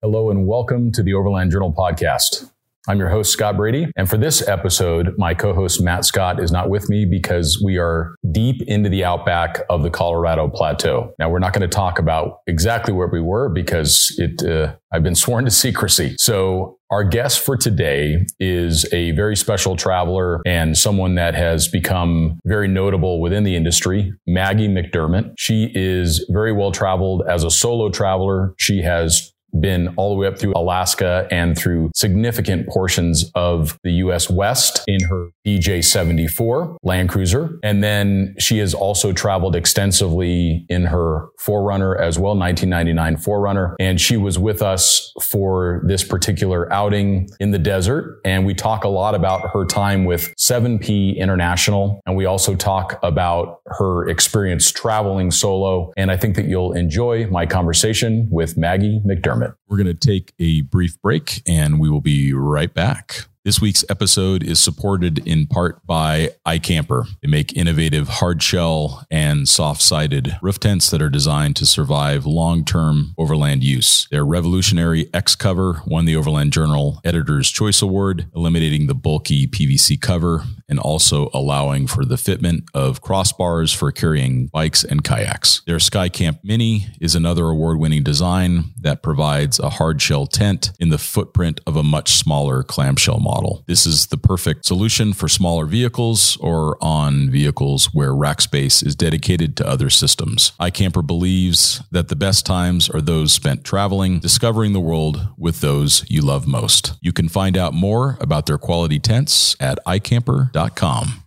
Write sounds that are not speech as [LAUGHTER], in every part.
Hello and welcome to the Overland Journal podcast. I'm your host, Scott Brady. And for this episode, my co host, Matt Scott, is not with me because we are deep into the outback of the Colorado Plateau. Now, we're not going to talk about exactly where we were because it, uh, I've been sworn to [LAUGHS] secrecy. So our guest for today is a very special traveler and someone that has become very notable within the industry, Maggie McDermut. She is very well traveled as a solo traveler. She has been all the way up through Alaska and through significant portions of the US West in her BJ 74 Land Cruiser. And then she has also traveled extensively in her 4Runner as well, 1999 4Runner. And she was with us for this particular outing in the desert. And we talk a lot about her time with 7P International. And we also talk about her experience traveling solo. And I think that you'll enjoy my conversation with Maggie McDermut. We're going to take a brief break and we will be right back. This week's episode is supported in part by iKamper. They make innovative hard shell and soft sided roof tents that are designed to survive long term overland use. Their revolutionary X cover won the Overland Journal Editor's Choice Award, eliminating the bulky PVC cover and also allowing for the fitment of crossbars for carrying bikes and kayaks. Their Skycamp Mini is another award winning design that provides a hard shell tent in the footprint of a much smaller clamshell model model. This is the perfect solution for smaller vehicles or on vehicles where rack space is dedicated to other systems. iKamper believes that the best times are those spent traveling, discovering the world with those you love most. You can find out more about their quality tents at iKamper.com.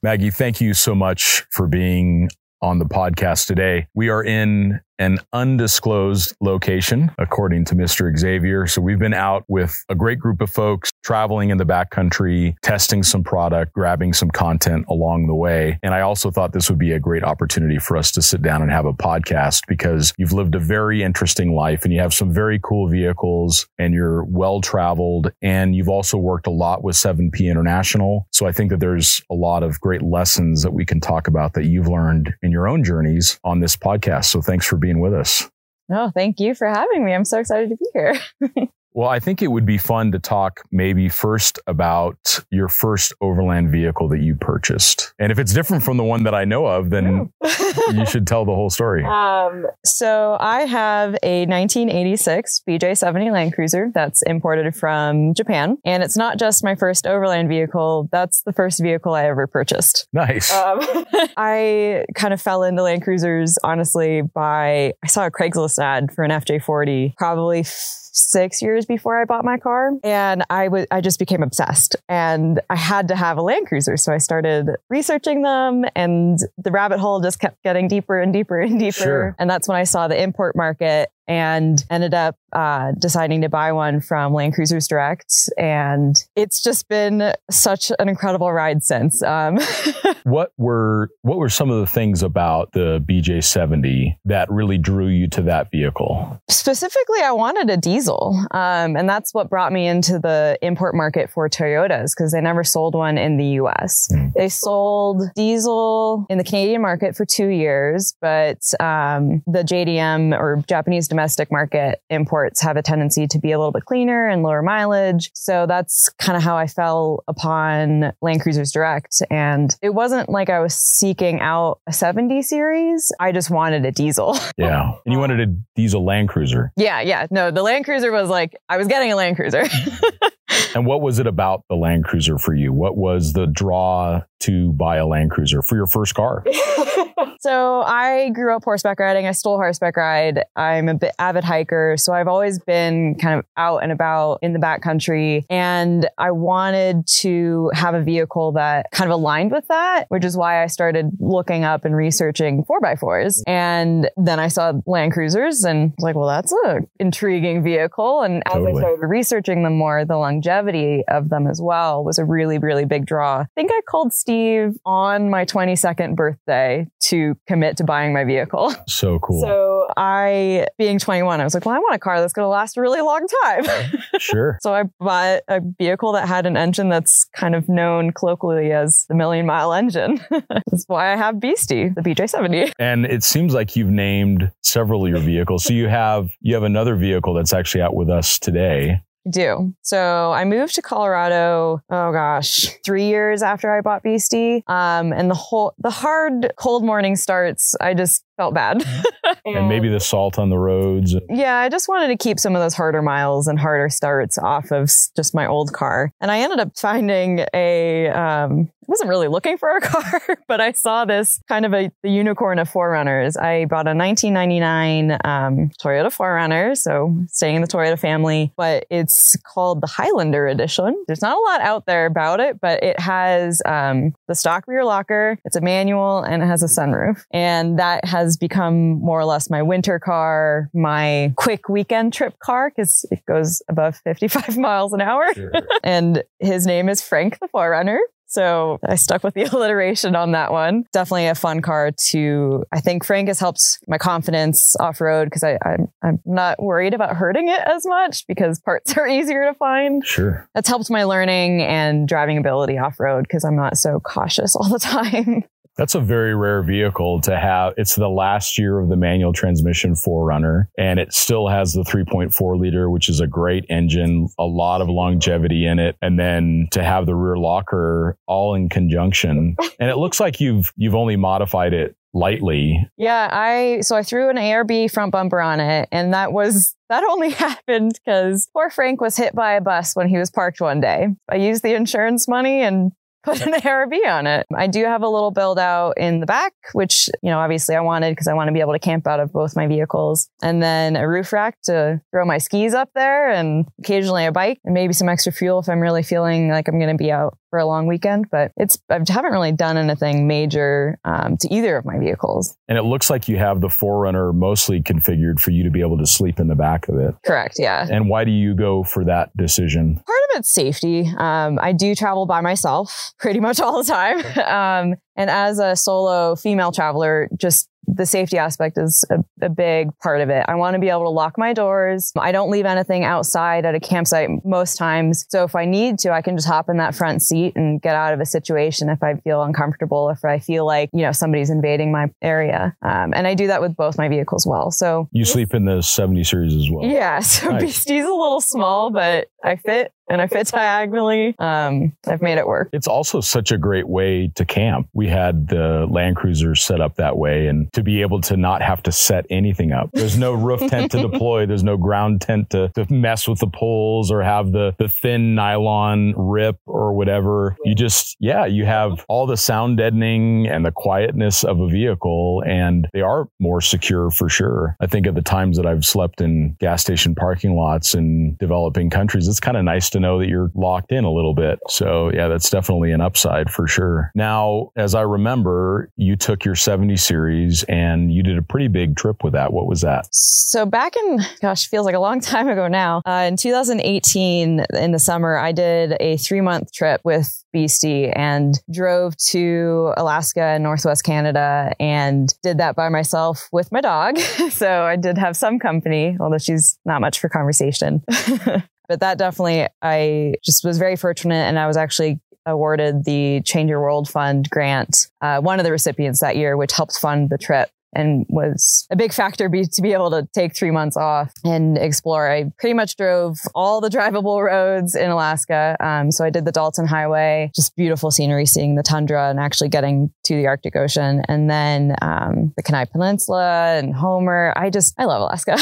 Maggie, thank you so much for being on the podcast today. We are in an undisclosed location, according to Mr. Xavier. So we've been out with a great group of folks traveling in the backcountry, testing some product, grabbing some content along the way. And I also thought this would be a great opportunity for us to sit down and have a podcast because you've lived a very interesting life and you have some very cool vehicles and you're well traveled and you've also worked a lot with 7P International. So I think that there's a lot of great lessons that we can talk about that you've learned in your own journeys on this podcast. So thanks for being being with us. No, thank you for having me. I'm so excited to be here. [LAUGHS] Well, I think it would be fun to talk maybe first about your first overland vehicle that you purchased. And if it's different from the one that I know of, then [LAUGHS] you should tell the whole story. Um, so I have a 1986 BJ70 Land Cruiser that's imported from Japan. And it's not just my first overland vehicle, that's the first vehicle I ever purchased. Nice. Um, [LAUGHS] I kind of fell into Land Cruisers, honestly, by I saw a Craigslist ad for an FJ40 probably six years before I bought my car. And I was, I just became obsessed and I had to have a Land Cruiser. So I started researching them and the rabbit hole just kept getting deeper and deeper and [LAUGHS] deeper. Sure. And that's when I saw the import market and ended up uh, deciding to buy one from Land Cruisers Direct. And it's just been such an incredible ride since. Um, [LAUGHS] what were what were some of the things about the BJ70 that really drew you to that vehicle? Specifically, I wanted a diesel, um, and that's what brought me into the import market for Toyotas because they never sold one in the U.S. Mm. They sold diesel in the Canadian market for two years, but um, the JDM or Japanese domestic market imports have a tendency to be a little bit cleaner and lower mileage. So that's kind of how I fell upon Land Cruisers Direct. And it wasn't like I was seeking out a 70 series. I just wanted a diesel. [LAUGHS] yeah. And you wanted a diesel Land Cruiser. Yeah. Yeah. No, the Land Cruiser was like, I was getting a Land Cruiser. [LAUGHS] and what was it about the Land Cruiser for you? What was the draw to buy a Land Cruiser for your first car? [LAUGHS] so I grew up horseback riding. I stole horseback ride. I'm a bit avid hiker. So I've always been kind of out and about in the backcountry. And I wanted to have a vehicle that kind of aligned with that, which is why I started looking up and researching 4x4s. And then I saw Land Cruisers and was like, well, that's a intriguing vehicle. And as totally. I started researching them more, the longevity longevity of them as well was a really, really big draw. I think I called Steve on my 22nd birthday to commit to buying my vehicle. So cool. So I, being 21, I was like, well, I want a car that's going to last a really long time. [LAUGHS] sure. so I bought a vehicle that had an engine that's kind of known colloquially as the million mile engine. [LAUGHS] that's why I have Beastie, the BJ70. And it seems like you've named several of your vehicles. So you have you have another vehicle that's actually out with us today. Do. So I moved to Colorado, oh gosh, three years after I bought Beastie. Um, and the whole, the hard cold morning starts, I just felt bad. [LAUGHS] and maybe the salt on the roads. Yeah, I just wanted to keep some of those harder miles and harder starts off of just my old car. And I ended up finding a, um, I wasn't really looking for a [LAUGHS] car, but I saw this kind of a the unicorn of 4Runners. I bought a 1999 um, Toyota 4Runner, so staying in the Toyota family, but it's called the Highlander Edition. There's not a lot out there about it, but it has um, the stock rear locker, it's a manual, and it has a sunroof. And that has become more or less my winter car, my quick weekend trip car, because it goes above 55 [LAUGHS] miles an hour. Sure. and his name is Frank the 4Runner. So I stuck with the [LAUGHS] alliteration on that one. Definitely a fun car to, I think Frank has helped my confidence off road because I'm, I'm not worried about hurting it as much because parts [LAUGHS] are easier to find. Sure. That's helped my learning and driving ability off road because I'm not so cautious all the time. That's a very rare vehicle to have. It's the last year of the manual transmission 4Runner, and it still has the 3.4 liter, which is a great engine, a lot of longevity in it. And then to have the rear locker all in conjunction. [LAUGHS] And it looks like you've, you've only modified it lightly. Yeah, I so I threw an ARB front bumper on it and that was that only [LAUGHS] happened because poor Frank was hit by a bus when he was parked one day. I used the insurance money and [LAUGHS] put an ARB on it. I do have a little build out in the back, which, you know, obviously I wanted because I want to be able to camp out of both my vehicles. And then a roof rack to throw my skis up there and occasionally a bike and maybe some extra fuel if I'm really feeling like I'm going to be out for a long weekend. But it's, I haven't really done anything major um, to either of my vehicles. And it looks like you have the 4Runner mostly configured for you to be able to sleep in the back of it. Correct. Yeah. And why do you go for that decision? Part it's safety. Um, I do travel by myself pretty much all the time. [LAUGHS] Um, and as a solo female traveler, just the safety aspect is a, a, big part of it. I want to be able to lock my doors. I don't leave anything outside at a campsite most times. So if I need to, I can just hop in that front seat and get out of a situation if I feel uncomfortable, if I feel like, you know, somebody's invading my area. Um, and I do that with both my vehicles well. So you sleep in the 70 series as well. Yeah. [LAUGHS] So nice. Beastie's a little small, but I fit and I fit diagonally. Um, I've made it work. It's also such a great way to camp. We had the Land Cruiser set up that way and to be able to not have to set anything up. There's no roof tent to [LAUGHS] deploy. There's no ground tent to, to mess with the poles or have the, the thin nylon rip or whatever. You just, yeah, you have all the sound deadening and the quietness of a vehicle and they are more secure for sure. I think at the times that I've slept in gas station parking lots in developing countries, it's kind of nice to know that you're locked in a little bit. So yeah, that's definitely an upside for sure. Now, as I remember, you took your 70 series and you did a pretty big trip with that. What was that? So back in, gosh, feels like a long [LAUGHS] time ago now. Uh, in 2018, in the summer, I did a three month trip with Beastie and drove to Alaska and Northwest Canada and did that by myself with my dog. [LAUGHS] so I did have some company, although she's not much for conversation. [LAUGHS] but that definitely, I just was very fortunate and I was actually awarded the Change Your World Fund grant, uh, one of the recipients that year, which helped fund the trip and was a big factor be, to be able to take three months off and explore. I pretty much drove all the drivable roads in Alaska. Um, so I did the Dalton Highway, just beautiful scenery, seeing the tundra and actually getting to the Arctic Ocean. And then um, the Kenai Peninsula and Homer. I just, I love Alaska.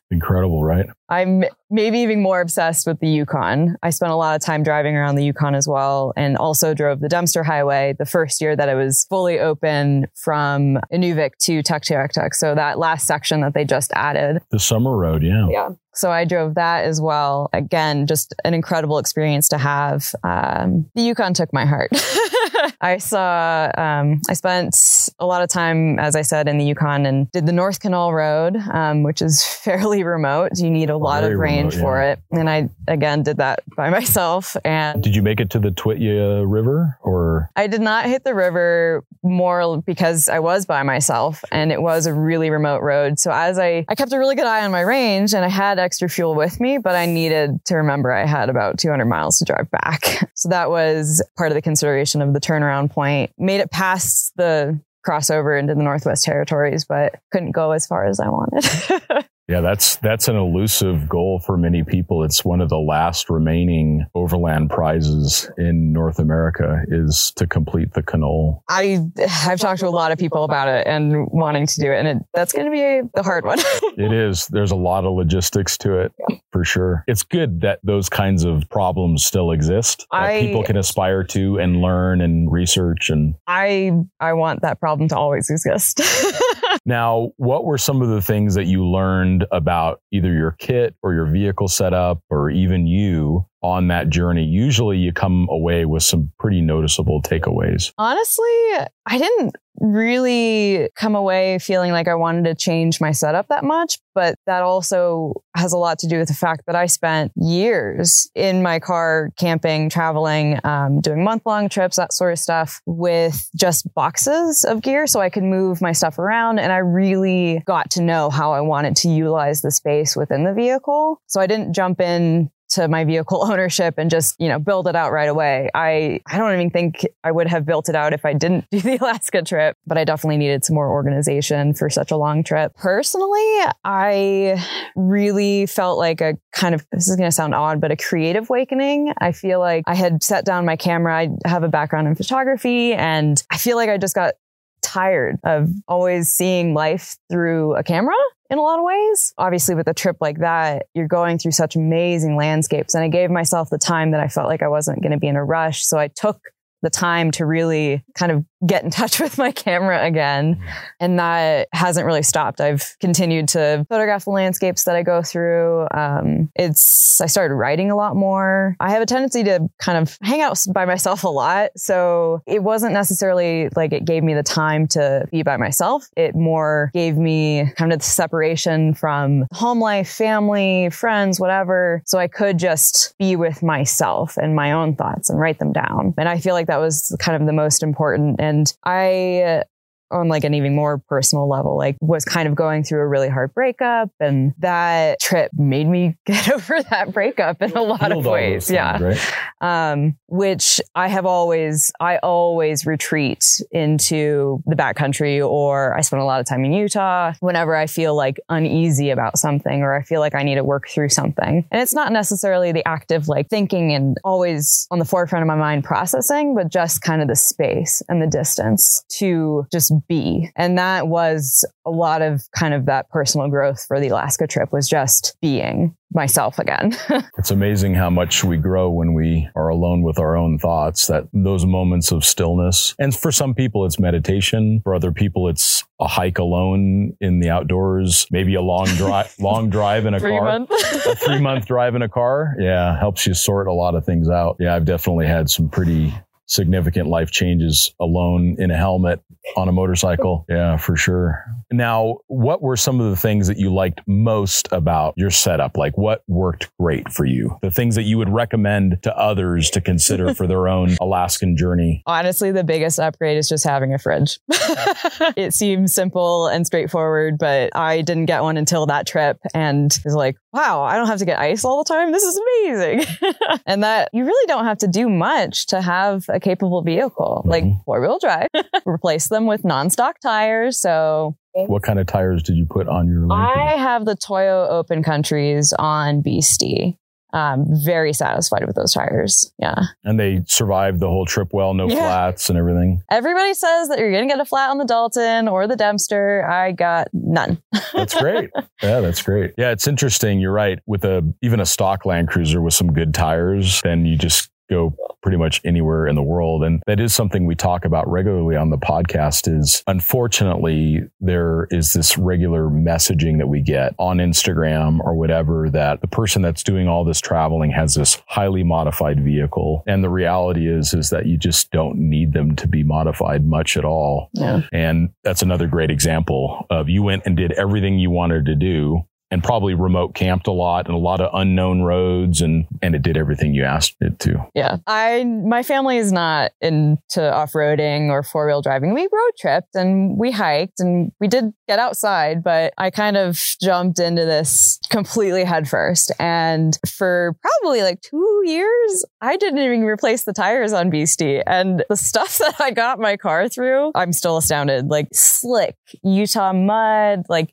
[LAUGHS] Incredible, right? I'm maybe even more obsessed with the Yukon. I spent a lot of time driving around the Yukon as well and also drove the Dempster Highway the first year that it was fully open from Inuvik to Tuktoyaktuk. So that last section that they just added. The summer road, yeah. Yeah. So I drove that as well. Again, just an incredible experience to have. Um, the Yukon took my heart. [LAUGHS] [LAUGHS] I saw, um, I spent a lot of time, as I said, in the Yukon and did the North Canol Road, um, which is [LAUGHS] fairly remote. You need a lot Very of range remote, for yeah. it. And I, again, did that by [LAUGHS] myself. And Did you make it to the Twitya River or? I did not hit the river more because I was by myself and it was a really remote road. So as I, I kept a really good eye on my range and I had extra fuel with me, but I needed to remember I had about 200 miles to drive back. So that was part of the consideration of the turnaround point. Made it past the crossover into the Northwest Territories, but couldn't go as far as I wanted. [LAUGHS] Yeah, that's that's an elusive goal for many people. It's one of the last remaining overland prizes in North America is to complete the Canol. I I've talked to a lot of people about it and wanting to do it, and it, that's going to be the hard one. [LAUGHS] It is. There's a lot of logistics to it for sure. It's good that those kinds of problems still exist that I- people can aspire to and learn and research and I I want that problem to always exist. [LAUGHS] Now, what were some of the things that you learned about either your kit or your vehicle setup or even you on that journey? Usually you come away with some pretty noticeable takeaways. Honestly, I didn't really come away feeling like I wanted to change my setup that much, but that also has a lot to do with the fact that I spent years in my car camping, traveling, um, doing month long trips, that sort of stuff with just boxes of gear so I could move my stuff around. And I really got to know how I wanted to utilize the space within the vehicle. So I didn't jump in to my vehicle [LAUGHS] ownership and just, you know, build it out right away. I, I don't even think I would have built it out if I didn't [LAUGHS] do the Alaska trip, but I definitely needed some more organization for such a long trip. Personally, I really felt like a kind of, this is going to sound odd, but a creative awakening. I feel like I had set down my camera. I have a background in photography and I feel like I just got tired of always seeing life through a camera in a lot of ways. Obviously, with a trip like that, you're going through such amazing landscapes. And I gave myself the time that I felt like I wasn't going to be in a rush. So I took the time to really kind of get in [LAUGHS] touch with my camera again. And that hasn't really stopped. I've continued to photograph the landscapes that I go through. Um, it's, I started writing a lot more. I have a tendency to kind of hang out by myself a lot. So it wasn't necessarily like it gave me the time to be by myself. It more gave me kind of the separation from home life, family, friends, whatever. So I could just be with myself and my own thoughts and write them down. And I feel like that was kind of the most important. And I, on like an even more personal level, like was kind of going through a really hard breakup. And that trip made me [LAUGHS] get over that breakup in a lot of ways. Yeah things, right? um, which I have always, I always retreat into the backcountry or I spend a lot of time in Utah whenever I feel like uneasy about something or I feel like I need to work through something. And it's not necessarily the active like thinking and always on the forefront of my mind processing, but just kind of the space and the distance to just be. And that was a lot of kind of that personal growth for the Alaska trip was just being myself again. [LAUGHS] It's amazing how much we grow when we are alone with our own thoughts, that those moments of stillness. And for some people, it's meditation. For other people, it's a hike alone in the outdoors, maybe a long drive, [LAUGHS] long drive in a Three car. a three month drive in a car. Yeah. Helps you sort a lot of things out. Yeah. I've definitely had some pretty significant life changes alone in a helmet on a motorcycle. Yeah, for sure. Now, what were some of the things that you liked most about your setup? Like what worked great for you? The things that you would recommend to others to consider for their own [LAUGHS] Alaskan journey? Honestly, the biggest upgrade is just having a fridge. [LAUGHS] it seems simple and straightforward, but I didn't get one until that trip and was like, wow, I don't have to get ice all the time. This is amazing. [LAUGHS] and that you really don't have to do much to have a capable vehicle, like Mhm. four wheel drive. Replace them with non-stock tires. So What kind of tires did you put on your I have the Toyo Open Countries on Beastie. Um, very satisfied with those tires. Yeah. And they survived the whole trip well, no Yeah. flats and everything. Everybody says that you're going to get a flat on the Dalton or the Dempster. I got none. That's great. [LAUGHS] yeah, that's great. Yeah, it's interesting. You're right. With a even a stock Land Cruiser with some good tires, then you just go pretty much anywhere in the world. And that is something we talk about regularly on the podcast is unfortunately there is this regular messaging that we get on Instagram or whatever that the person that's doing all this traveling has this highly modified vehicle. And the reality is, is that you just don't need them to be modified much at all. Yeah. And that's another great example of you went and did everything you wanted to do and probably remote camped a lot and a lot of unknown roads and and it did everything you asked it to. Yeah. I my family is not into off-roading or four-wheel driving. We road tripped and we hiked and we did get outside, but I kind of jumped into this completely headfirst and for probably like 2 years I didn't even replace the tires on Beastie and the stuff [LAUGHS] that I got my car through, I'm still astounded. Like slick Utah mud, like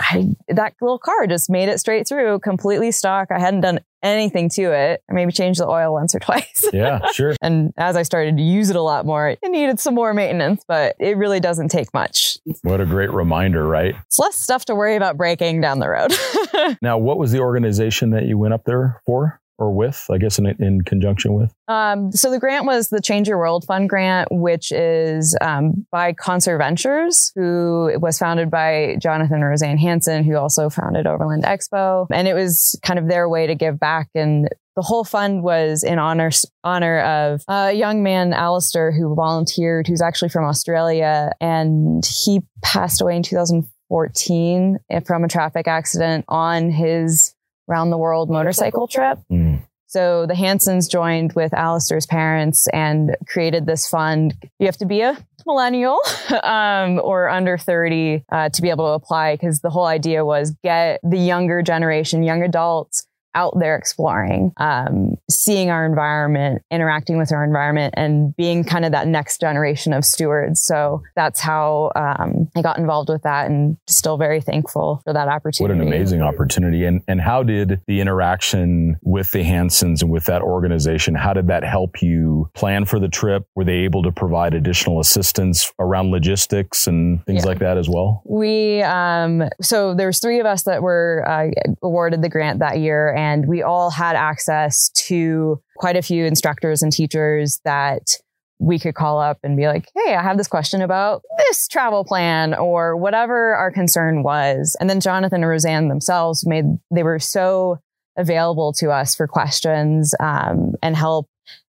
I, that little car just made it straight through, completely stock. I hadn't done anything to it. I maybe changed the oil once or twice. Yeah, [LAUGHS] sure. and as I started to use it a lot more, it needed some more maintenance, but it really doesn't take much. What a great reminder, right? It's less stuff to worry about breaking down the road. [LAUGHS] now, what was the organization that you went up there for? Or with, I guess, in, in conjunction with? Um, so the grant was the Change Your World Fund grant, which is um, by Conserventures, who was founded by Jonathan and Roseann Hanson, who also founded Overland Expo. And it was kind of their way to give back. And the whole fund was in honor honor of a young man, Alistair, who volunteered, who's actually from Australia, and he passed away in 2014 from a traffic accident on his round the world motorcycle trip. Mm. So the Hansons joined with Alistair's parents and created this fund. You have to be a millennial [LAUGHS] um, or under 30 uh, to be able to apply because the whole idea was get the younger generation, young adults out there exploring, um, seeing our environment, interacting with our environment, and being kind of that next generation of stewards. So that's how um, I got involved with that, and still very thankful for that opportunity. What an amazing opportunity! And and how did the interaction with the Hansons and with that organization? How did that help you plan for the trip? Were they able to provide additional assistance around logistics and things yeah. like that as well? We um, so there's three of us that were uh, awarded the grant that year and we all had access to quite a few instructors and teachers that we could call up and be like, Hey, I have this question about this travel plan or whatever our concern was. And then Jonathan and Roseann themselves made, they were so available to us for questions um, and help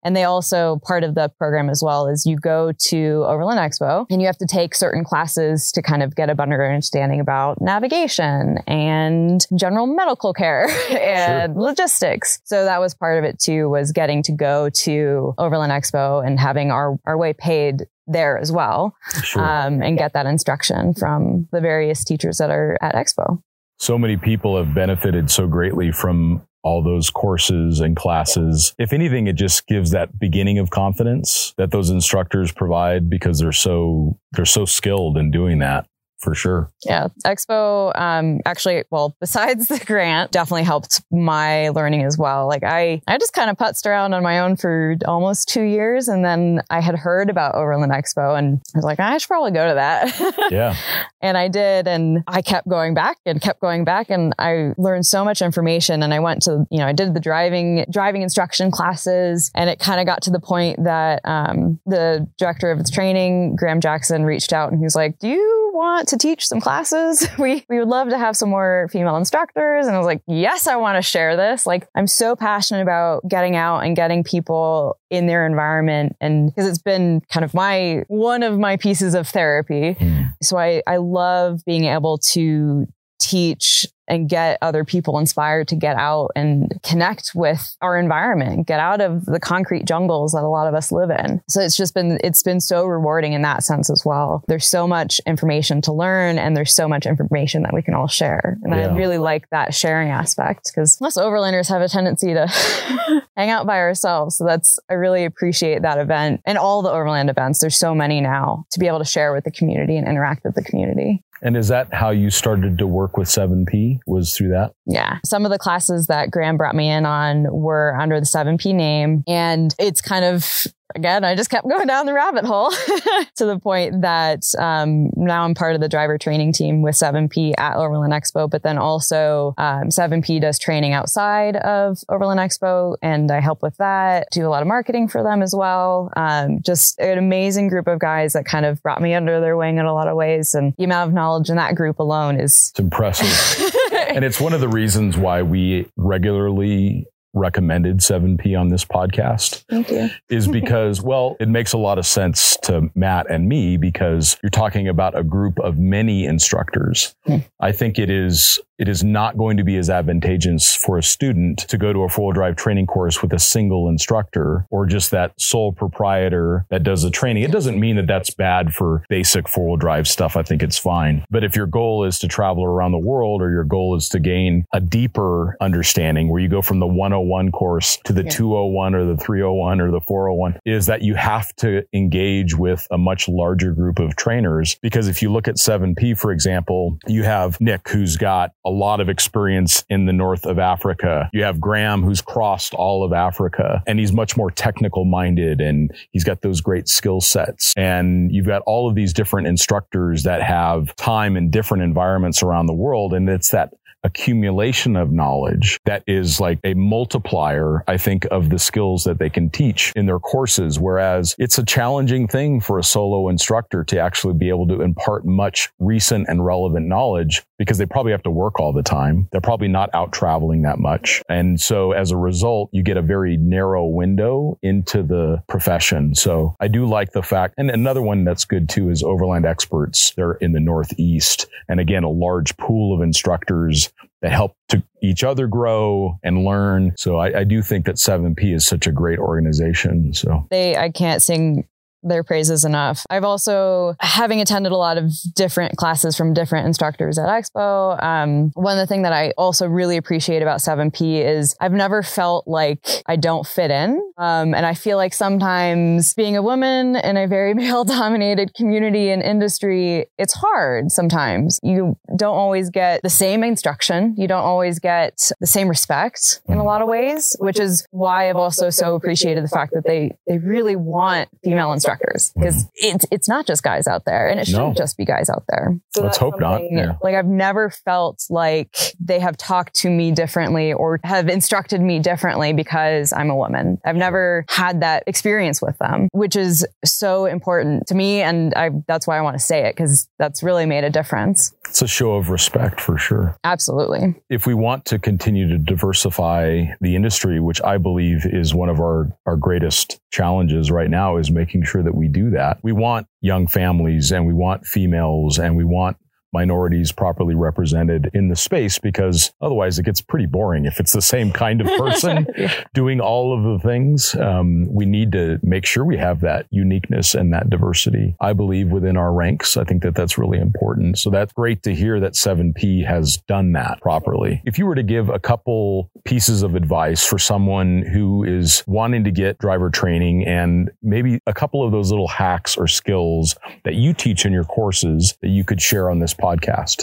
and they also, part of the program as well is you go to Overland Expo and you have to take certain classes to kind of get a better understanding about navigation and general medical care [LAUGHS] and sure. logistics. So that was part of it too, was getting to go to Overland Expo and having our, our way paid there as well sure. um, and get that instruction from the various teachers that are at Expo. So many people have benefited so greatly from all those courses and classes. If anything, it just gives that beginning of confidence that those instructors provide because they're so, they're so skilled in doing that for sure. Yeah. Expo, um, actually, well, [LAUGHS] besides the grant, definitely helped my learning as well. Like I, I just kind of putzed around on my own for almost two years. And then I had heard about Overland Expo and I was like, I should probably go to that. [LAUGHS] Yeah. and I did. And I kept going back and kept going back. And I learned so much information. And I went to, you know, I did the driving, driving instruction classes. And it kind of got to the point that, um, the director of the training, Graham Jackson, reached out and he was like, do you want to teach some classes? [LAUGHS] We, we would love to have some more female instructors. And I was like, yes, I want to share this. Like, I'm so passionate about getting out and getting people in their environment. And because it's been kind of my, one of my pieces of therapy. Mm. So I, I love being able to teach and get other people inspired to get out and connect with our environment, get out of the concrete jungles that a lot of us live in. So it's just been, it's been so rewarding in that sense as well. There's so much information to learn and there's so much information that we can all share. And yeah. I really like that sharing aspect because us overlanders have a tendency to [LAUGHS] hang out by ourselves. So that's, I really appreciate that event and all the overland events. There's so many now to be able to share with the community and interact with the community. And is that how you started to work with 7P? Was through that? Yeah. Some of the classes that Graham brought me in on were under the 7P name. And it's kind of again, I just kept going down the rabbit hole [LAUGHS] to the point that um, now I'm part of the driver training team with 7P at Overland Expo, but then also um, 7P does training outside of Overland Expo, and I help with that. Do a lot of marketing for them as well. Um, just an amazing group of guys that kind of brought me under their wing in a lot of ways, and the amount of knowledge in that group alone is it's impressive. [LAUGHS] and it's one of the reasons why we regularly recommended 7P on this podcast Thank you. is [LAUGHS] because, well, it makes a lot of sense to Matt and me because you're talking about a group of many instructors. Hmm. I think it is it is not going to be as advantageous for a student to go to a four-wheel drive training course with a single instructor or just that sole proprietor that does the training. It doesn't mean that that's bad for basic four-wheel drive stuff. I think it's fine. But if your goal is to travel around the world or your goal is to gain a deeper understanding where you go from the 101 course to the Yeah. 201 or the 301 or the 401 is that you have to engage with a much larger group of trainers because if you look at 7P for example, you have Nick who's got a lot of experience in the north of Africa. You have Graham who's crossed all of Africa and he's much more technical minded and he's got those great skill sets. And you've got all of these different instructors that have time in different environments around the world. And it's that accumulation of knowledge that is like a multiplier, I think, of the skills that they can teach in their courses. Whereas it's a challenging thing for a solo instructor to actually be able to impart much recent and relevant knowledge because they probably have to work all the time. They're probably not out traveling that much. And so as a result, you get a very narrow window into the profession. So I do like the fact, and another one that's good too is Overland Experts. They're in the Northeast. And again, a large pool of instructors that help to each other grow and learn. So I, I do think that 7P is such a great organization. So they I can't sing their praises enough. I've also having attended a lot of different classes from different instructors at Expo. Um, one of the things that I also really appreciate about 7P is I've never felt like I don't fit in. Um, and I feel like sometimes being a woman in a very [LAUGHS] male dominated community and industry, it's hard sometimes. You don't always get the same instruction. You don't always get the same respect in a lot of ways, which is why I've also so appreciated the fact that they, they really want female instructors because mm-hmm. it's, it's not just guys out there and it shouldn't No. just be guys out there. So Let's hope not. Yeah. Like I've never felt like they have talked to me differently or have instructed me differently because I'm a woman. I've never had that experience with them, which is so important to me. And I, that's why I want to say it because that's really made a difference. it's a show of respect for sure. Absolutely. if we want to continue to diversify the industry, which I believe is one of our, our greatest challenges right now, is making sure that we do that. We want young families and we want females and we want minorities properly represented in the space because otherwise it gets pretty boring if it's the same kind of [LAUGHS] person doing all of the things. Um, we need to make sure we have that uniqueness and that diversity. I believe within our ranks. I think that that's really important. So that's great to hear that 7P has done that properly. If you were to give a couple pieces of advice for someone who is wanting to get driver training and maybe a couple of those little hacks or skills that you teach in your courses that you could share on this podcast.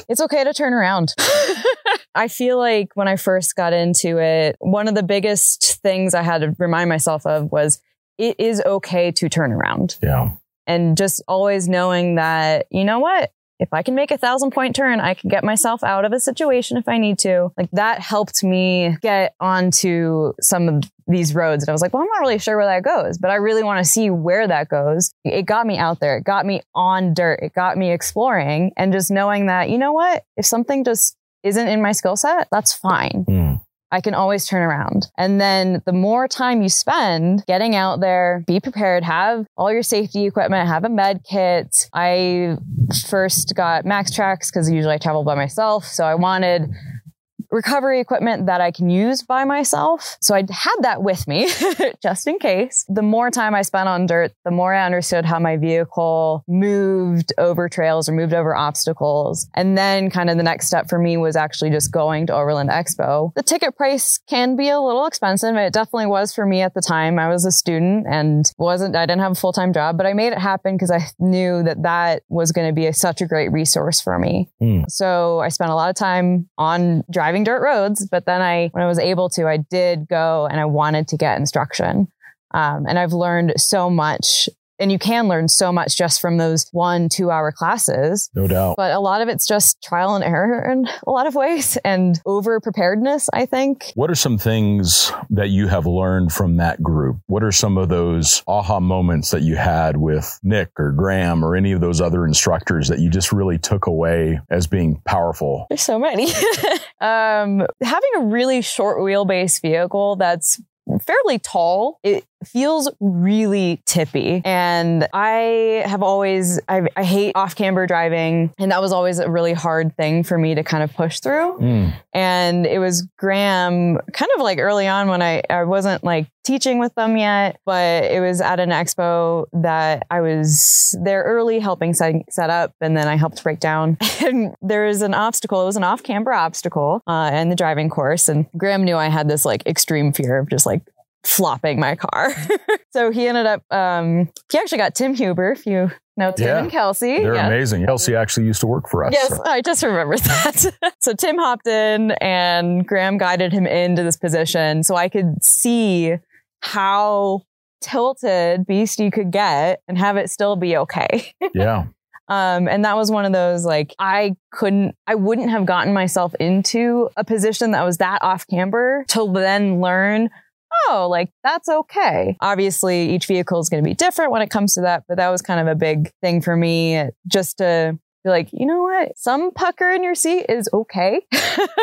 It's okay to turn around. [LAUGHS] I feel like when I first got into it, one of the biggest things I had to remind myself of was it is okay to turn around. Yeah. And just always knowing that, you know what? If I can make a thousand point turn, I can get myself out of a situation if I need to. Like that helped me get onto some of these roads. And I was like, well, I'm not really sure where that goes, but I really want to see where that goes. It got me out there. It got me on dirt. It got me exploring and just knowing that, you know what? If something just isn't in my skill set, that's fine. Hmm. I can always turn around. And then the more time you spend getting out there, be prepared, have all your safety equipment, have a med kit. I first got MAXTRAX because usually I travel by myself. So I wanted recovery equipment that I can use by myself. So I had that with me [LAUGHS] just in case. The more time I spent on dirt, the more I understood how my vehicle moved over trails or moved over obstacles. And then kind of the next step for me was actually just going to Overland Expo. The ticket price can be a little expensive. It definitely was for me at the time. I was a student and wasn't, I didn't have a full-time job, but I made it happen because I knew that that was going to be a, such a great resource for me. Hmm. So I spent a lot of time on driving dirt roads, but then I, when I was able to, I did go and I wanted to get instruction. Um, and I've learned so much and you can learn so much just from those one, two hour classes. No doubt. But a lot of it's just trial and error in a lot of ways [LAUGHS] and over preparedness, I think. What are some things that you have learned from that group? What are some of those aha moments that you had with Nick or Graham or any of those other instructors that you just really took away as being powerful? There's so many. [LAUGHS] um, having a really short wheelbase vehicle that's fairly tall. It feels really tippy. And I have always, I, I hate off camber driving. And that was always a really hard thing for me to kind of push through. Mm. And it was Graham kind of like early on when I, I wasn't like teaching with them yet, but it was at an expo that I was there early helping set, set up and then I helped break down. [LAUGHS] And there was an obstacle, it was an off camber obstacle uh, in the driving course. And Graham knew I had this like extreme fear of just like flopping my car. [LAUGHS] so he ended up, um, he actually got Tim Huber, if you know Tim Yeah. and Kelsey. They're Yeah. amazing. Kelsey actually used to work for us. Yes, so- I just remembered that. [LAUGHS] so Tim hopped in and Graham guided him into this position so I could see how tilted Beastie could get and have it still be okay. [LAUGHS] yeah. Um, and that was one of those like I couldn't, I wouldn't have gotten myself into a position that was that off camber to then learn. Oh, like that's okay. Obviously, each vehicle is going to be different when it comes to that, but that was kind of a big thing for me just to be like, you know what? Some pucker in your seat is okay.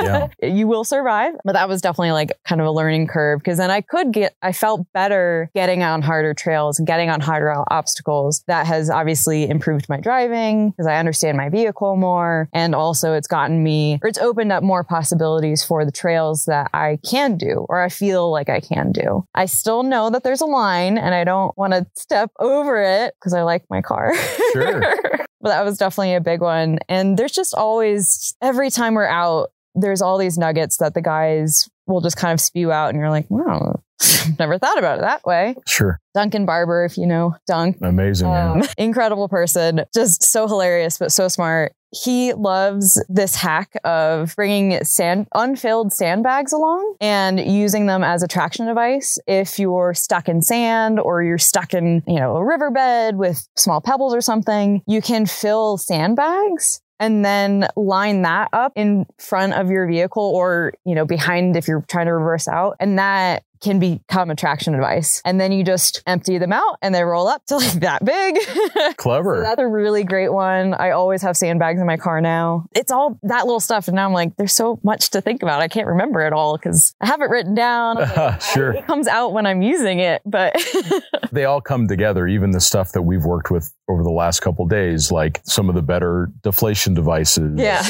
Yeah. [LAUGHS] you will survive. But that was definitely like kind of a learning curve because then I could get, I felt better getting on harder trails and getting on harder obstacles. That has obviously improved my driving because I understand my vehicle more. And also it's gotten me, or it's opened up more possibilities for the trails that I can do or I feel like I can do. I still know that there's a line and I don't want to step over it because I like my car. Sure. [LAUGHS] but that was definitely a big one. And there's just always, every time we're out, there's all these nuggets that the guys will just kind of spew out, and you're like, wow, [LAUGHS] never thought about it that way. Sure. Duncan Barber, if you know Dunk, Amazing. um, [LAUGHS] incredible person, just so hilarious, but so smart. He loves this hack of bringing sand, unfilled sandbags along and using them as a traction device. If you're stuck in sand or you're stuck in, you know, a riverbed with small pebbles or something, you can fill sandbags and then line that up in front of your vehicle or, you know, behind if you're trying to reverse out. And that can become attraction traction device. And then you just empty them out and they roll up to like that big. [LAUGHS] Clever. So that's a really great one. I always have sandbags in my car now. It's all that little stuff. And now I'm like, there's so much to think about. I can't remember it all because I have it written down. [LAUGHS] sure. It comes out when I'm using it, but [LAUGHS] they all come together, even the stuff that we've worked with over the last couple days, like some of the better deflation devices, yeah.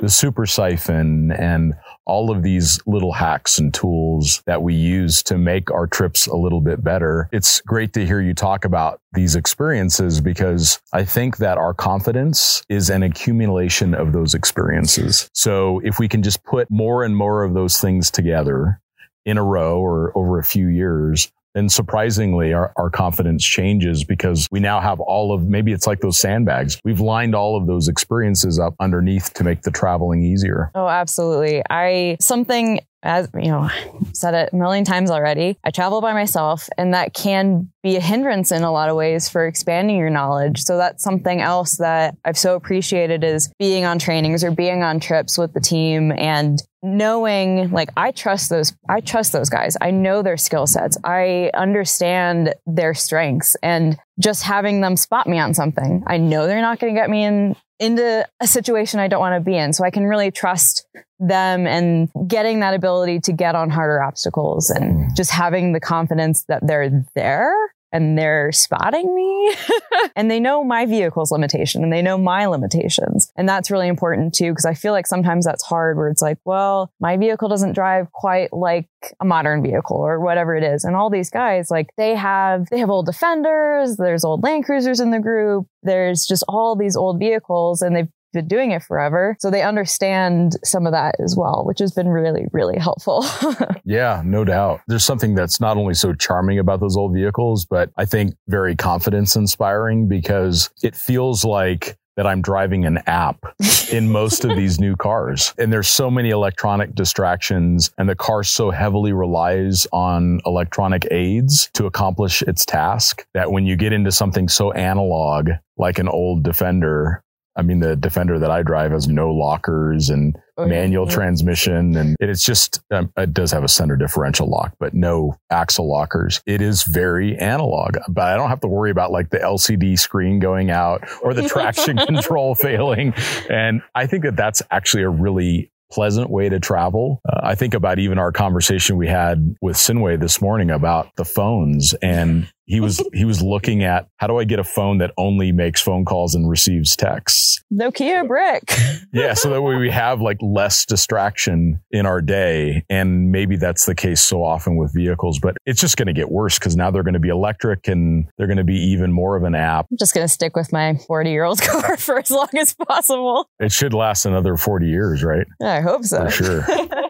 the super siphon, and all of these little hacks and tools that we use to make our trips a little bit better. It's great to hear you talk about these experiences because I think that our confidence is an accumulation of those experiences. So if we can just put more and more of those things together in a row or over a few years, then surprisingly our, our confidence changes because we now have all of maybe it's like those sandbags we've lined all of those experiences up underneath to make the traveling easier Oh, absolutely. I something as you know, said it a million times already. I travel by myself and that can be a hindrance in a lot of ways for expanding your knowledge. So that's something else that I've so appreciated is being on trainings or being on trips with the team and knowing like I trust those I trust those guys. I know their skill sets. I understand their strengths and just having them spot me on something. I know they're not going to get me in into a situation I don't want to be in. So I can really trust them and getting that ability to get on harder obstacles and mm. just having the confidence that they're there and they're spotting me [LAUGHS] and they know my vehicle's limitation and they know my limitations. And that's really important too, because I feel like sometimes that's hard where it's like, well, my vehicle doesn't drive quite like a modern vehicle or whatever it is. And all these guys, like they have, they have old defenders, there's old Land Cruisers in the group, there's just all these old vehicles and they've been doing it forever. So they understand some of that as well, which has been really, really helpful. [LAUGHS] yeah no doubt there's something that's not only so charming about those old vehicles but i think very confidence inspiring because it feels like that I'm driving an app in most of these new cars. And there's so many electronic distractions and the car so heavily relies on electronic aids to accomplish its task that when you get into something so analog like an old Defender, I mean, the Defender that I drive has no lockers and Oh, manual yeah. transmission, and it's just um, it does have a center differential lock, but no axle lockers. It is very analog, but I don't have to worry about like the LCD screen going out or the traction [LAUGHS] control failing. And I think that that's actually a really pleasant way to travel. Uh, I think about even our conversation we had with Sinway this morning about the phones and he was he was looking at how do I get a phone that only makes phone calls and receives texts. Nokia brick. [LAUGHS] Yeah, so that way we have like less distraction in our day and maybe that's the case so often with vehicles, but it's just going to get worse cuz now they're going to be electric and they're going to be even more of an app. I'm just going to stick with my 40 year old car [LAUGHS] for as long as possible. It should last another 40 years, right? I hope so. For sure. [LAUGHS]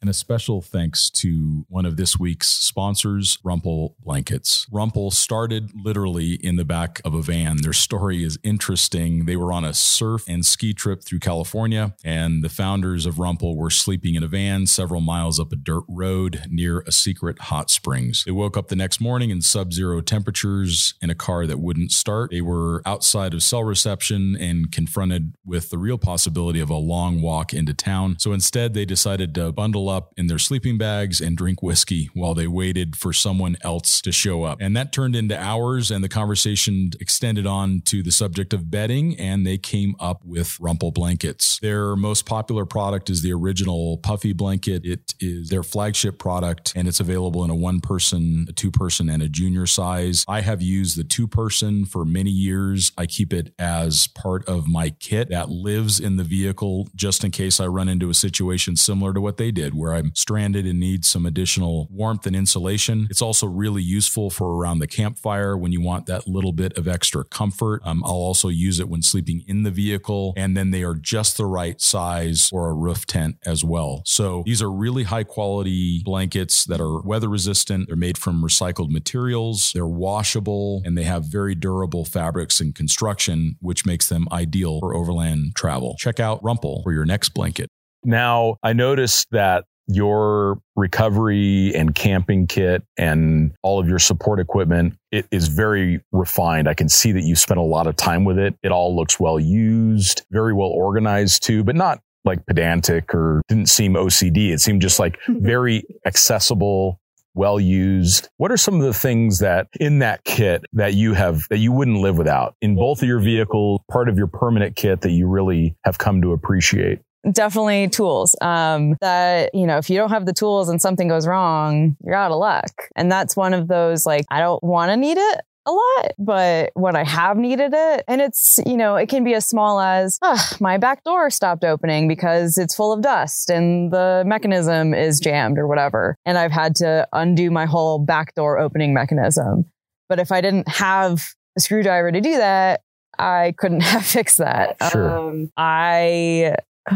And a special thanks to one of this week's sponsors, Rumpl Blankets. Rumpl started literally in the back of a van. Their story is interesting. They were on a surf and ski trip through California, and the founders of Rumpl were sleeping in a van several miles up a dirt road near a secret hot springs. They woke up the next morning in sub zero temperatures in a car that wouldn't start. They were outside of cell reception and confronted with the real possibility of a long walk into town. So instead, they decided to bundle up in their sleeping bags and drink whiskey while they waited for someone else to show up. And that turned into hours, and the conversation extended on to the subject of bedding, and they came up with Rumpl blankets. Their most popular product is the original Puffy blanket. It is their flagship product, and it's available in a one person, a two person, and a junior size. I have used the two person for many years. I keep it as part of my kit that lives in the vehicle just in case I run into a situation similar to what they did where I'm stranded and need some additional warmth and insulation. It's also really useful for around the campfire when you want that little bit of extra comfort. Um, I'll also use it when sleeping in the vehicle, and then they are just the right size for a roof tent as well. So these are really high quality blankets that are weather resistant. They're made from recycled materials, they're washable, and they have very durable fabrics and construction, which makes them ideal for overland travel. Check out Rumpl for your next blanket. Now, I noticed that your recovery and camping kit and all of your support equipment it is very refined. I can see that you spent a lot of time with it. It all looks well used very well organized too but not like pedantic or didn't seem ocd it seemed just like [LAUGHS] very accessible well used. What are some of the things that in that kit that you have that you wouldn't live without in both of your vehicles part of your permanent kit that you really have come to appreciate definitely tools um, that you know if you don't have the tools and something goes wrong you're out of luck and that's one of those like i don't want to need it a lot, but when I have needed it, and it's, you know, it can be as small as "Ah, my back door stopped opening because it's full of dust and the mechanism is jammed or whatever. And I've had to undo my whole back door opening mechanism. But if I didn't have a screwdriver to do that, I couldn't [LAUGHS] have fixed that. Sure. Um, I,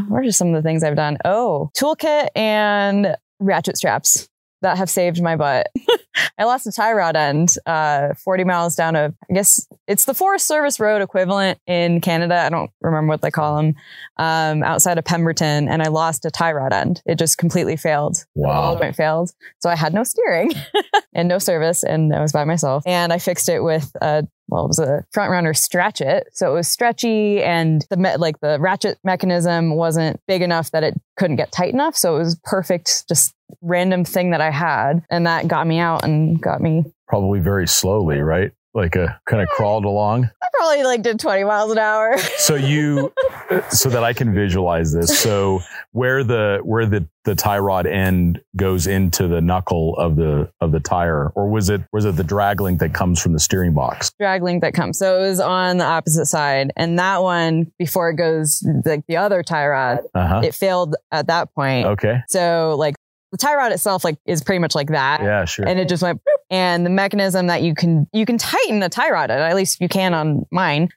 what are some of the things I've done? Oh, toolkit and ratchet straps that have saved my butt. [LAUGHS] I lost a tie rod end, uh, 40 miles down a, I guess it's the Forest Service Road equivalent in Canada. I don't remember what they call them, um, outside of Pemberton. And I lost a tie rod end. It just completely failed. Wow. joint failed. So I had no steering [LAUGHS] and no service and I was by myself. And I fixed it with a well, it was a front runner Stratchit. So it was stretchy and the me- like the ratchet mechanism wasn't big enough that it couldn't get tight enough. So it was perfect, just random thing that I had. And that got me out and got me. probably very slowly, right? Like a kind of crawled along. I probably like did 20 miles an hour. So you, [LAUGHS] so that I can visualize this. So where the where the the tie rod end goes into the knuckle of the of the tire, or was it was it the drag link that comes from the steering box? drag link that comes. So it was on the opposite side. And that one, before it goes like the other tie rod, Uh huh. it failed at that point. Okay. So like the tie rod itself like is pretty much like that. Yeah. Sure. and it just went and the mechanism that you can you can tighten a tie rod at least you can on mine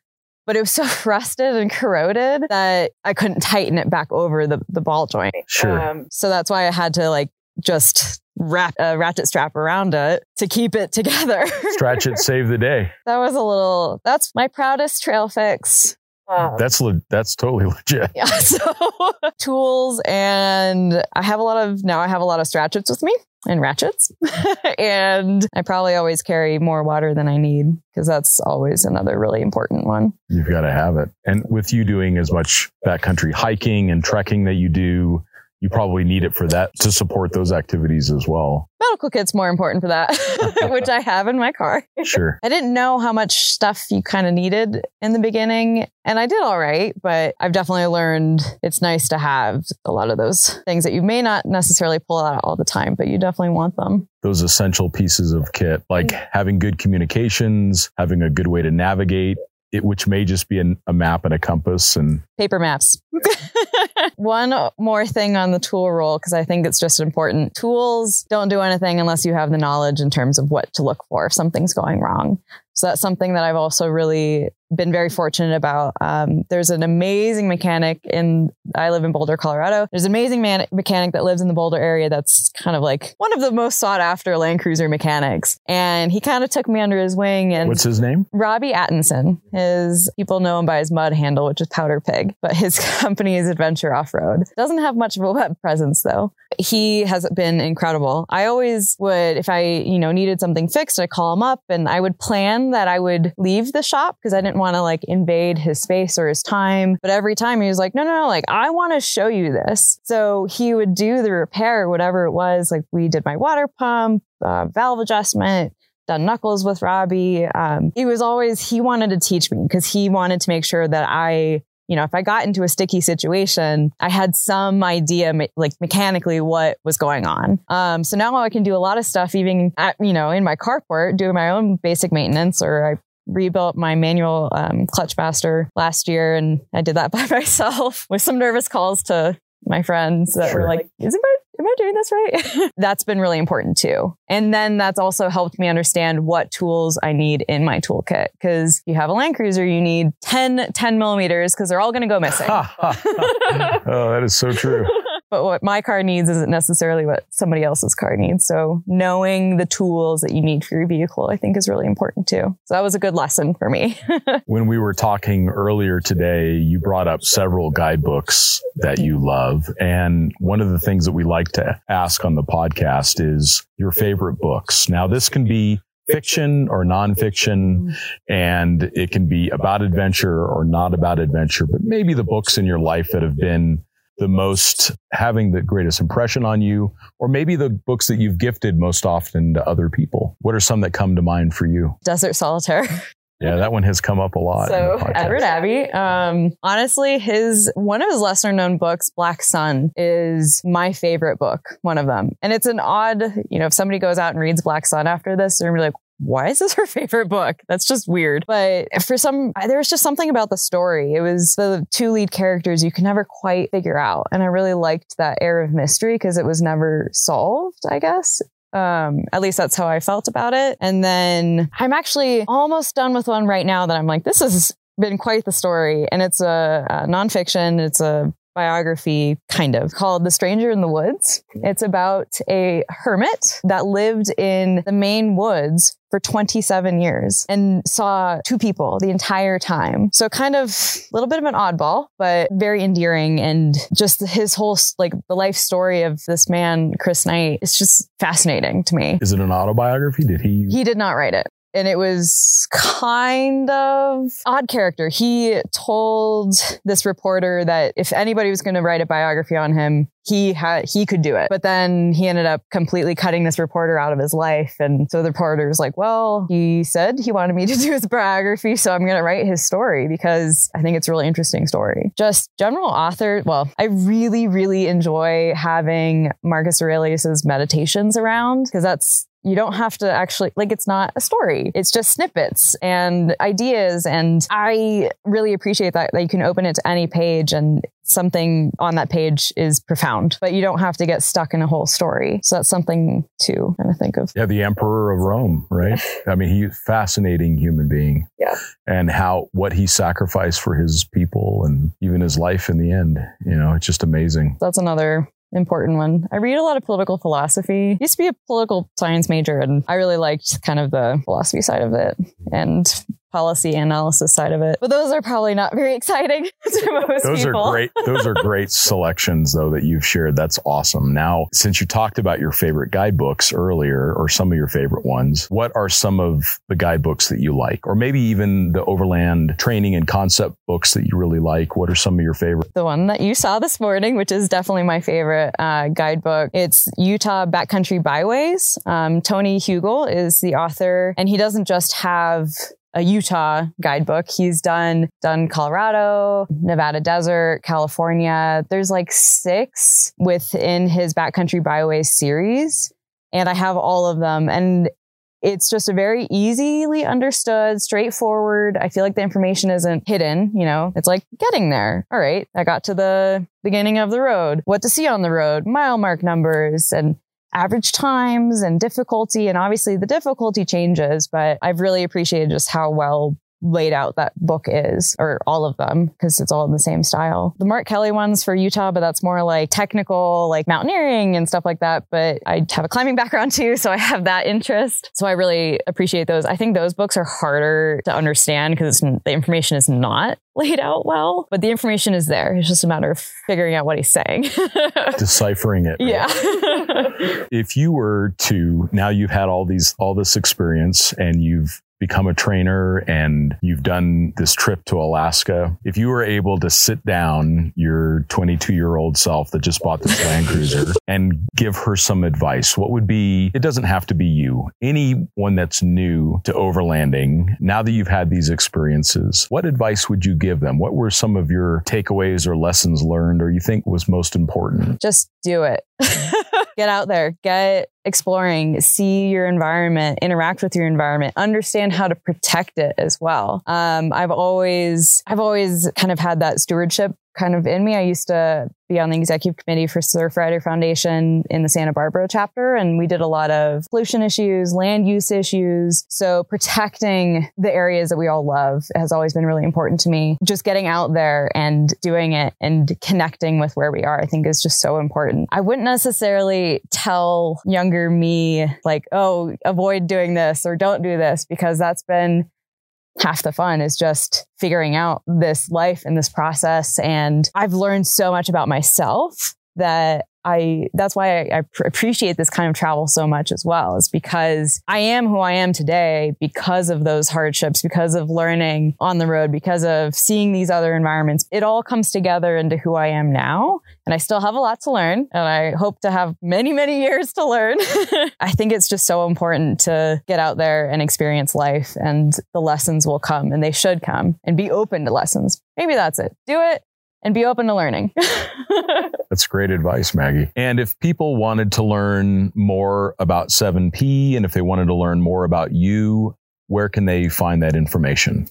but it was [LAUGHS] so rusted and corroded that i couldn't tighten it back over the, the ball joint Sure. um, so that's why i had to like just wrap a ratchet strap around it to keep it [LAUGHS] together Stratchit, save the day. that was a little that's my proudest trail fix Um, That's le- that's totally [LAUGHS] legit. yeah, [LAUGHS] so [LAUGHS] tools and I have a lot of now I have a lot of Stratchits with me and ratchets. and I probably always carry more water than I need because that's always another really important one. You've got to have it. And with you doing as much backcountry hiking and trekking that you do, you probably need it for that to support those activities as well. Medical kit's more important for that, [LAUGHS] which I have in my car. Sure. [LAUGHS] I didn't know how much stuff you kind of needed in the beginning, and I did all right, but I've definitely learned it's nice to have a lot of those things that you may not necessarily pull out all the time, but you definitely want them. Those essential pieces of kit, like mm. having good communications, having a good way to navigate it, which may just be an, a map and a compass and Paper maps. [LAUGHS] One more thing on the tool roll, because I think it's just important. Tools don't do anything unless you have the knowledge in terms of what to look for if something's going wrong. So that's something that I've also really been very fortunate about. Um, there's an amazing mechanic in, I live in Boulder, Colorado. There's an amazing man, mechanic that lives in the Boulder area that's kind of like one of the most sought after Land Cruiser mechanics. And he kind of took me under his wing and what's his name? Robbie Attinson. His people know him by his mud handle, which is Powder Pig, but his [LAUGHS] company is Adventure Off Road. Doesn't have much of a web presence though. He has been incredible. I always would, if I, you know, needed something fixed, I'd call him up and I would plan that I would leave the shop because I didn't want to like invade his space or his time. But every time he was like, no, no, no, like I want to show you this. So he would do the repair, whatever it was. Like we did my water pump, uh, valve adjustment, done knuckles with Robbie. Um, he was always, he wanted to teach me because he wanted to make sure that I, you know, if I got into a sticky situation, I had some idea, me- like mechanically, what was going on. Um, so now I can do a lot of stuff, even at, you know, in my carport, doing my own basic maintenance, or I rebuilt my manual um, clutch master last year, and I did that [LAUGHS] by myself with some nervous calls to my friends that Sure. were like, "Is it?" Am I doing this right? [LAUGHS] that's been really important too. And then that's also helped me understand what tools I need in my toolkit. Cause you have a Land Cruiser, you need 10, 10 millimeters because they're all going to go missing. [LAUGHS] oh, that is so true. But what my car needs isn't necessarily what somebody else's car needs. So knowing the tools that you need for your vehicle, I think is really important too. So that was a good lesson for me. [LAUGHS] When we were talking earlier today, you brought up several guidebooks that you love. And one of the things that we like to ask on the podcast is your favorite books. Now, this can be fiction or nonfiction, and it can be about adventure or not about adventure, but maybe the books in your life that have been the most having the greatest impression on you, or maybe the books that you've gifted most often to other people. What are some that come to mind for you? Desert Solitaire. Yeah, that one has come up a lot. So. Edward Abbey, um, honestly, his one of his lesser known books, Black Sun, is my favorite book. One of them, and it's an odd, you know, if somebody goes out and reads Black Sun after this, they're gonna be like. Why is this her favorite book? That's just weird. But for some, there was just something about the story. It was the two lead characters you can never quite figure out. And I really liked that air of mystery because it was never solved, I guess. Um, at least that's how I felt about it. And then I'm actually almost done with one right now that I'm like, this has been quite the story. And it's a, a nonfiction. It's a biography kind of called The Stranger in the Woods. It's about a hermit that lived in the Maine woods for 27 years and saw two people the entire time. So kind of a little bit of an oddball, but very endearing and just his whole like the life story of this man, Chris Knight, is just fascinating to me. Is it an autobiography? Did he? He did not write it. And it was kind of odd character. He told this reporter that if anybody was going to write a biography on him, he had he could do it. But then he ended up completely cutting this reporter out of his life. And so the reporter was like, "Well, he said he wanted me to do his biography, so I'm going to write his story because I think it's a really interesting story." Just general author. Well, I really really enjoy having Marcus Aurelius's meditations around because that's you don't have to actually like it's not a story it's just snippets and ideas and i really appreciate that that you can open it to any page and something on that page is profound but you don't have to get stuck in a whole story so that's something to kind of think of Yeah, the Emperor of Rome, right? [LAUGHS] I mean, he's a fascinating human being. Yeah. And how what he sacrificed for his people and even his life in the end. You know, it's just amazing. that's another important one. I read a lot of political philosophy. Used to be a political science major and I really liked kind of the philosophy side of it. And policy analysis side of it. But those are probably not very exciting [LAUGHS] to most those people. are great. Those are great [LAUGHS] selections, though, that you've shared. That's awesome. Now, since you talked about your favorite guidebooks earlier, or some of your favorite ones, what are some of the guidebooks that you like, or maybe even the overland training and concept books that you really like? What are some of your favorite? The one that you saw this morning, which is definitely my favorite uh, guidebook. It's Utah Backcountry Byways. Um, Tony Huegel is the author, and he doesn't just have a Utah guidebook. He's done done Colorado, Nevada desert, California. There's like six within his backcountry byways series, and I have all of them. And it's just a very easily understood, straightforward. I feel like the information isn't hidden. You know, it's like getting there. All right, I got to the beginning of the road. What to see on the road, mile mark numbers, and average times and difficulty. And obviously the difficulty changes, but I've really appreciated just how well laid out that book is, or all of them, because it's all in the same style. The Mark Kelly ones for Utah, but that's more like technical, like mountaineering and stuff like that. But I have a climbing [LAUGHS] background too, so I have that interest. So I really appreciate those. I think those books are harder to understand because the information is not [LAUGHS] laid out well, but the information is there. It's just a matter of figuring out what he's saying. [LAUGHS] Deciphering it. right? yeah. if you were to now you've had all these all this experience and you've become a trainer and you've done this trip to Alaska if you were able to sit down your 22 year old self that just bought this Land Cruiser [LAUGHS] and give her some advice what would be it doesn't have to be you anyone that's new to overlanding now that you've had these experiences what advice would you give them what were some of your takeaways or lessons learned or you think was most important just do it. [LAUGHS] get out there, get exploring, see your environment, interact with your environment, understand how to protect it as well. Um, I've always, I've always kind of had that stewardship kind of in me. I used to be on the executive committee for Surfrider Foundation in the Santa Barbara chapter, and we did a lot of pollution issues, land use issues. So protecting the areas that we all love has always been really important to me. Just getting out there and doing it and connecting with where we are, I think is just so important. I wouldn't necessarily tell younger me like, oh, avoid doing this or don't do this because that's been half the fun is just figuring out this life and this process. And I've learned so much about myself that I, that's why I, I pr- appreciate this kind of travel so much as well, is because I am who I am today because of those hardships, because of learning on the road, because of seeing these other environments. It all comes together into who I am now. And I still have a lot to learn and I hope to have many, many years to learn. [LAUGHS] I think it's just so important to get out there and experience life and the lessons will come and they should come and be open to lessons. Maybe that's it. Do it and be open to learning. [LAUGHS] That's great advice, Maggie. And if people wanted to learn more about 7P and if they wanted to learn more about you, where can they find that information?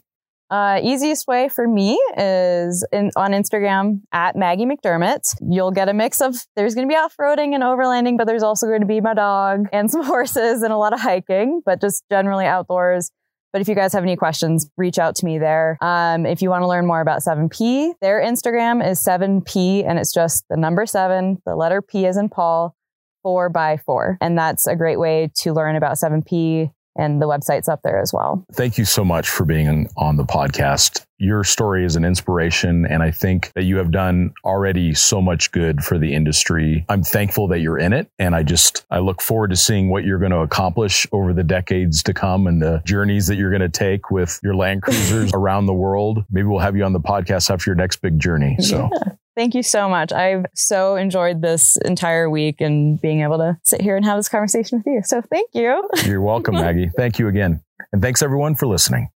Uh, easiest way for me is in, on Instagram at Maggie McDermut. You'll get a mix of there's going to be off-roading and overlanding, but there's also going to be my dog and some [LAUGHS] horses and a lot of hiking, but just generally outdoors. But if you guys have any questions, reach out to me there. Um, if you want to learn more about 7P, their Instagram is 7P and it's just the number seven, the letter P is in Paul, four by four. And that's a great way to learn about 7P and the website's up there as well. Thank you so much for being on the podcast. Your story is an inspiration, and I think that you have done already so much good for the industry. I'm thankful that you're in it, and I just I look forward to seeing what you're going to accomplish over the decades to come and the journeys that you're going to take with your Land Cruisers [LAUGHS] around the world. Maybe we'll have you on the podcast after your next big journey. So. Yeah. Thank you so much. I've so enjoyed this entire week and being able to sit here and have this conversation with you. So thank you. You're welcome, [LAUGHS] Maggie. Thank you again. And thanks everyone for listening.